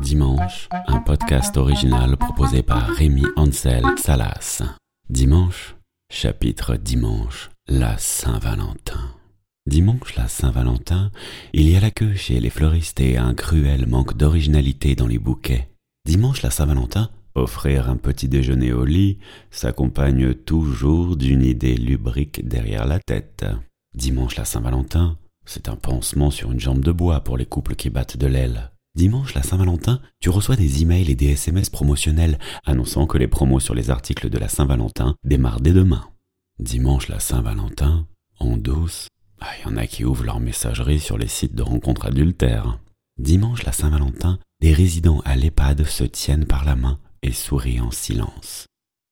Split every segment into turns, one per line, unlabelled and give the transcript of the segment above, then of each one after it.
Dimanche, un podcast original proposé par Rémi Ansel Salas. Dimanche, chapitre Dimanche, la Saint-Valentin. Dimanche, la Saint-Valentin, il y a la queue chez les fleuristes et un cruel manque d'originalité dans les bouquets. Dimanche, la Saint-Valentin, offrir un petit déjeuner au lit s'accompagne toujours d'une idée lubrique derrière la tête. Dimanche, la Saint-Valentin, c'est un pansement sur une jambe de bois pour les couples qui battent de l'aile. Dimanche, la Saint-Valentin, tu reçois des emails et des SMS promotionnels annonçant que les promos sur les articles de la Saint-Valentin démarrent dès demain. Dimanche, la Saint-Valentin, en douce, il ah, y en a qui ouvrent leur messagerie sur les sites de rencontres adultères. Dimanche, la Saint-Valentin, des résidents à l'EHPAD se tiennent par la main et sourient en silence.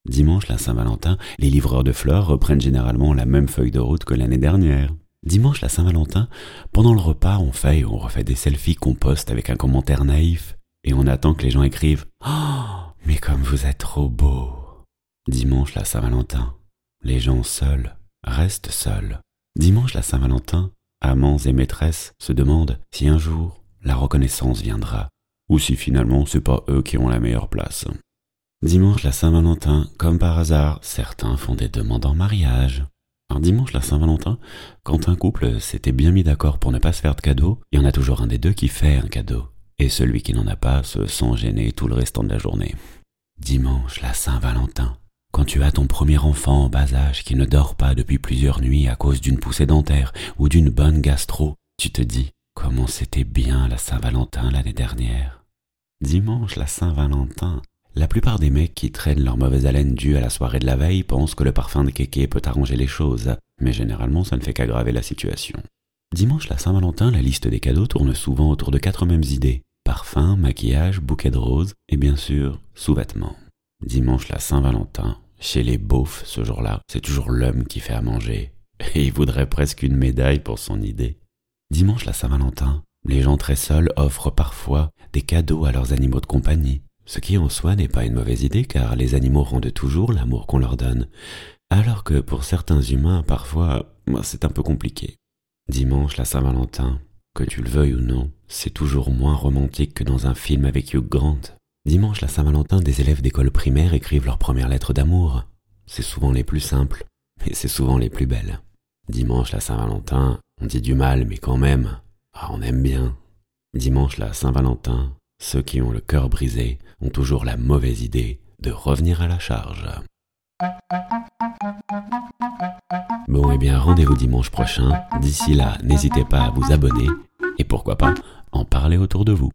Dimanche, la Saint-Valentin, les livreurs de fleurs reprennent généralement la même feuille de route que l'année dernière. Dimanche, la Saint-Valentin, pendant le repas, on fait et on refait des selfies qu'on poste avec un commentaire naïf, et on attend que les gens écrivent Oh, mais comme vous êtes trop beau. Dimanche, la Saint-Valentin, les gens seuls restent seuls. Dimanche la Saint-Valentin, amants et maîtresses se demandent si un jour la reconnaissance viendra, ou si finalement c'est pas eux qui ont la meilleure place. Dimanche la Saint-Valentin, comme par hasard, certains font des demandes en mariage. Un dimanche la Saint-Valentin, quand un couple s'était bien mis d'accord pour ne pas se faire de cadeau, il y en a toujours un des deux qui fait un cadeau, et celui qui n'en a pas se sent gêné tout le restant de la journée. Dimanche la Saint-Valentin, quand tu as ton premier enfant en bas âge qui ne dort pas depuis plusieurs nuits à cause d'une poussée dentaire ou d'une bonne gastro, tu te dis comment c'était bien la Saint-Valentin l'année dernière. Dimanche, la Saint-Valentin. La plupart des mecs qui traînent leur mauvaise haleine due à la soirée de la veille pensent que le parfum de kéké peut arranger les choses, mais généralement ça ne fait qu'aggraver la situation. Dimanche, la Saint-Valentin, la liste des cadeaux tourne souvent autour de quatre mêmes idées. Parfum, maquillage, bouquet de roses et bien sûr, sous-vêtements. Dimanche la Saint-Valentin, chez les beaufs ce jour-là, c'est toujours l'homme qui fait à manger, et il voudrait presque une médaille pour son idée. Dimanche la Saint-Valentin, les gens très seuls offrent parfois des cadeaux à leurs animaux de compagnie, ce qui en soi n'est pas une mauvaise idée car les animaux rendent toujours l'amour qu'on leur donne, alors que pour certains humains parfois c'est un peu compliqué. Dimanche la Saint-Valentin, que tu le veuilles ou non, c'est toujours moins romantique que dans un film avec Hugh Grant. Dimanche, la Saint-Valentin, des élèves d'école primaire écrivent leurs premières lettres d'amour. C'est souvent les plus simples, mais c'est souvent les plus belles. Dimanche, la Saint-Valentin, on dit du mal, mais quand même, ah, on aime bien. Dimanche, la Saint-Valentin, ceux qui ont le cœur brisé ont toujours la mauvaise idée de revenir à la charge. Bon, eh bien, rendez-vous dimanche prochain. D'ici là, n'hésitez pas à vous abonner et pourquoi pas en parler autour de vous.